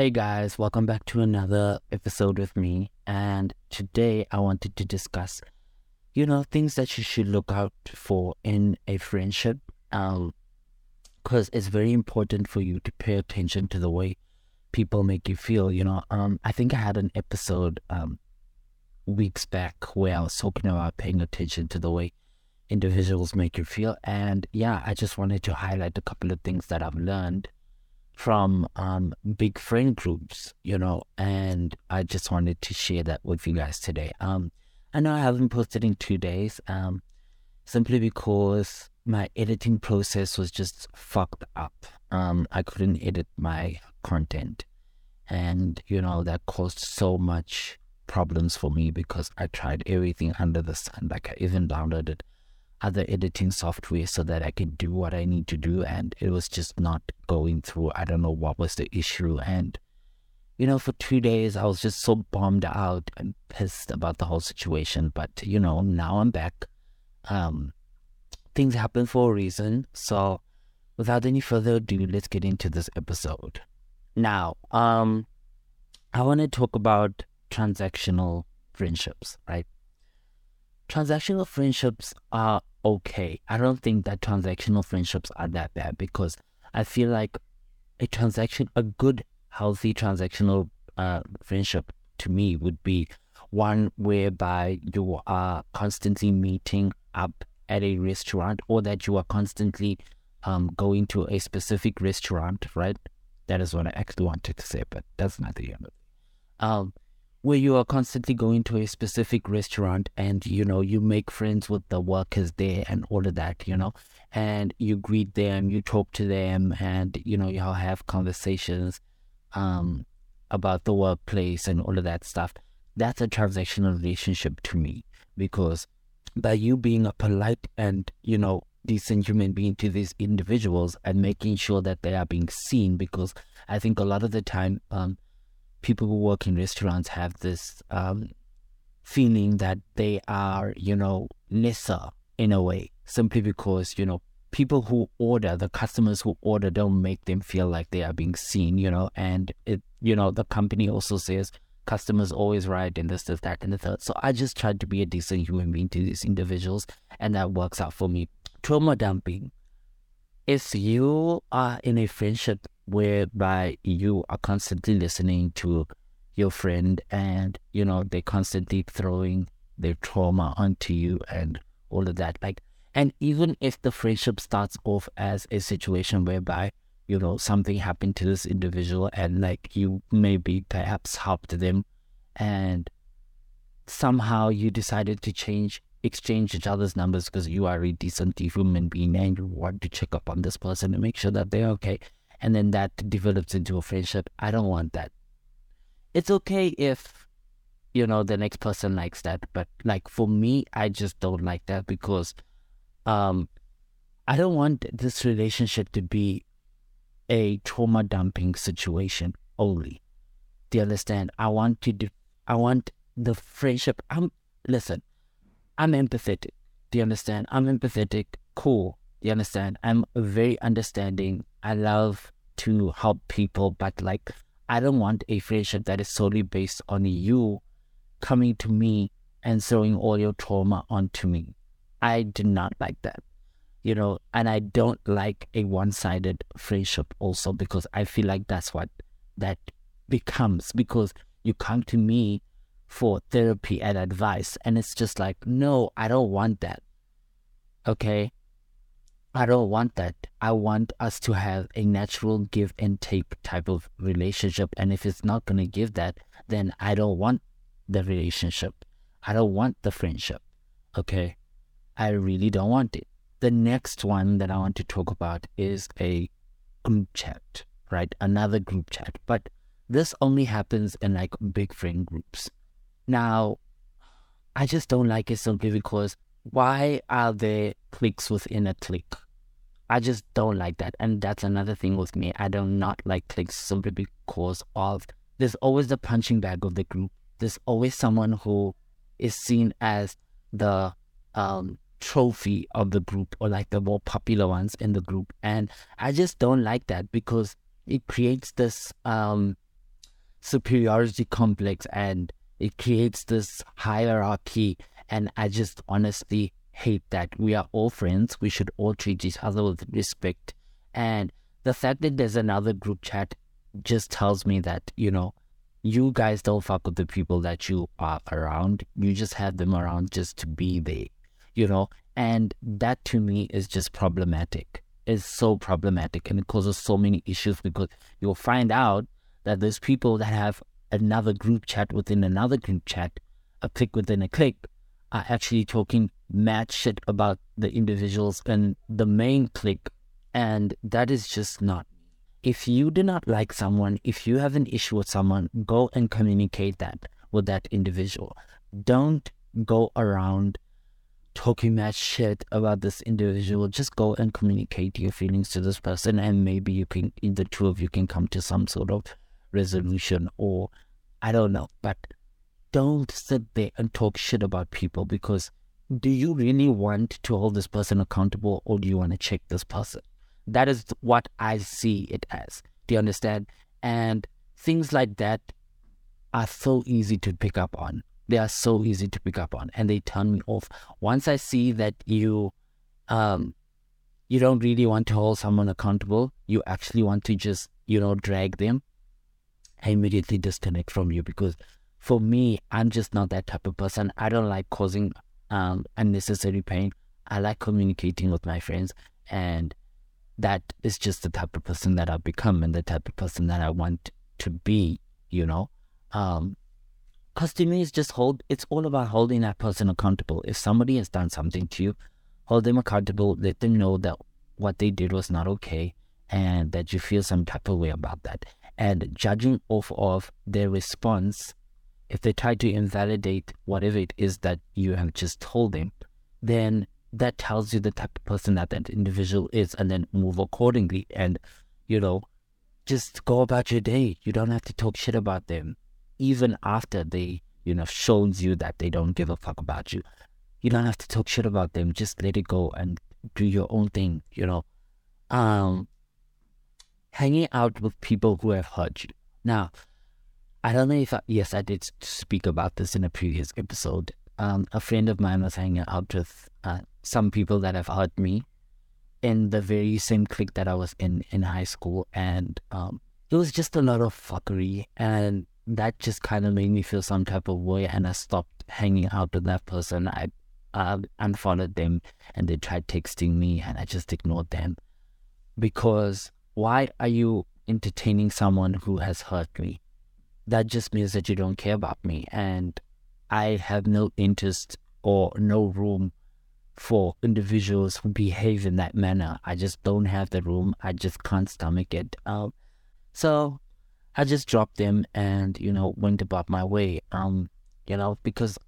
Hey guys, welcome back to another episode with me. And today I wanted to discuss, you know, things that you should look out for in a friendship. Um, because it's very important for you to pay attention to the way people make you feel. You know, um, I think I had an episode um weeks back where I was talking about paying attention to the way individuals make you feel. And yeah, I just wanted to highlight a couple of things that I've learned from um, big friend groups, you know, and I just wanted to share that with you guys today. Um, I know I haven't posted in two days, um, simply because my editing process was just fucked up. Um, I couldn't edit my content, and you know that caused so much problems for me because I tried everything under the sun. Like I even downloaded other editing software so that I could do what I need to do. And it was just not going through. I don't know what was the issue. And, you know, for two days, I was just so bummed out and pissed about the whole situation. But, you know, now I'm back. Um, things happen for a reason. So, without any further ado, let's get into this episode. Now, um, I want to talk about transactional friendships, right? Transactional friendships are okay. I don't think that transactional friendships are that bad because I feel like a transaction, a good, healthy transactional uh, friendship to me would be one whereby you are constantly meeting up at a restaurant or that you are constantly um, going to a specific restaurant, right? That is what I actually wanted to say, but that's not the end of it. Um, where you are constantly going to a specific restaurant and you know you make friends with the workers there and all of that you know and you greet them you talk to them and you know you have conversations um about the workplace and all of that stuff. That's a transactional relationship to me because by you being a polite and you know decent human being to these individuals and making sure that they are being seen because i think a lot of the time um people who work in restaurants have this um, feeling that they are, you know, lesser in a way, simply because, you know, people who order, the customers who order, don't make them feel like they are being seen, you know, and it, you know, the company also says customers always right and this, this, that, and the third. So I just tried to be a decent human being to these individuals, and that works out for me. Trauma dumping. If you are in a friendship whereby you are constantly listening to your friend and you know they're constantly throwing their trauma onto you and all of that. Like and even if the friendship starts off as a situation whereby you know something happened to this individual and like you maybe perhaps helped them and somehow you decided to change exchange each other's numbers because you are a decent human being and you want to check up on this person and make sure that they're okay and then that develops into a friendship. I don't want that. It's okay if, you know, the next person likes that, but like for me, I just don't like that because um I don't want this relationship to be a trauma dumping situation only. Do you understand? I want to do, I want the friendship. I'm listen, I'm empathetic. Do you understand? I'm empathetic. Cool. Do you understand? I'm very understanding. I love to help people, but like I don't want a friendship that is solely based on you coming to me and throwing all your trauma onto me. I do not like that. You know, and I don't like a one sided friendship also because I feel like that's what that becomes because you come to me for therapy and advice and it's just like, no, I don't want that. Okay. I don't want that. I want us to have a natural give and take type of relationship. And if it's not going to give that, then I don't want the relationship. I don't want the friendship. Okay. I really don't want it. The next one that I want to talk about is a group chat, right? Another group chat. But this only happens in like big friend groups. Now, I just don't like it simply because why are there cliques within a clique? I just don't like that. And that's another thing with me. I do not like cliques simply because of there's always the punching bag of the group. There's always someone who is seen as the um, trophy of the group or like the more popular ones in the group. And I just don't like that because it creates this um, superiority complex and it creates this hierarchy. And I just honestly hate that. We are all friends. We should all treat each other with respect. And the fact that there's another group chat just tells me that, you know, you guys don't fuck with the people that you are around. You just have them around just to be there, you know? And that to me is just problematic. It's so problematic and it causes so many issues because you'll find out that there's people that have another group chat within another group chat, a clique within a clique, are actually talking mad shit about the individuals and the main clique. And that is just not if you do not like someone, if you have an issue with someone, go and communicate that with that individual. Don't go around talking mad shit about this individual. Just go and communicate your feelings to this person, and maybe you can, the two of you can come to some sort of resolution, or I don't know. But don't sit there and talk shit about people because do you really want to hold this person accountable, or do you want to check this person? That is what I see it as. Do you understand? And things like that are so easy to pick up on. They are so easy to pick up on, and they turn me off. Once I see that you, um, you don't really want to hold someone accountable, you actually want to just, you know, drag them. I immediately disconnect from you because, for me, I'm just not that type of person. I don't like causing um, unnecessary pain. I like communicating with my friends, and that is just the type of person that I've become and the type of person that I want to be, you know? Um, cause to me, it's just hold, it's all about holding that person accountable. If somebody has done something to you, hold them accountable, let them know that what they did was not okay and that you feel some type of way about that. And judging off of their response, if they try to invalidate whatever it is that you have just told them, then that tells you the type of person that that individual is and then move accordingly and you know just go about your day. You don't have to talk shit about them. Even after they you know shows you that they don't give a fuck about you you don't have to talk shit about them. Just let it go and do your own thing you know. Um hanging out with people who have hurt you. Now i don't know if I, yes i did speak about this in a previous episode. Um, a friend of mine was hanging out with uh, some people that have hurt me in the very same clique that I was in in high school, and um, it was just a lot of fuckery, and that just kind of made me feel some type of way, and I stopped hanging out with that person. I uh, unfollowed them, and they tried texting me, and I just ignored them. Because why are you entertaining someone who has hurt me? That just means that you don't care about me, and I have no interest or no room for individuals who behave in that manner. I just don't have the room. I just can't stomach it. Um, so I just dropped them and, you know, went about my way. Um, you know, because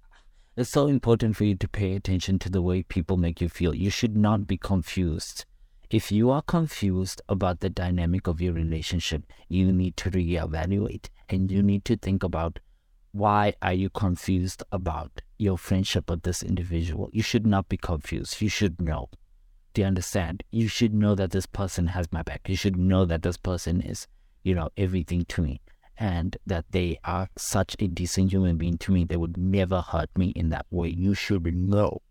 it's so important for you to pay attention to the way people make you feel. You should not be confused. If you are confused about the dynamic of your relationship, you need to reevaluate and you need to think about why are you confused about your friendship with this individual? You should not be confused. You should know. Do you understand? You should know that this person has my back. You should know that this person is, you know, everything to me and that they are such a decent human being to me. They would never hurt me in that way. You should know.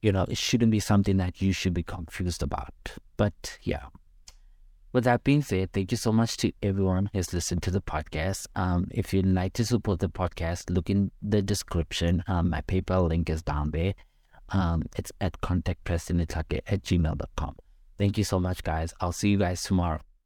You know, it shouldn't be something that you should be confused about. But yeah. With that being said, thank you so much to everyone who's listened to the podcast. Um, if you'd like to support the podcast, look in the description. Um, my PayPal link is down there. Um, it's at contactprestonletlhake at gmail.com. Thank you so much, guys. I'll see you guys tomorrow.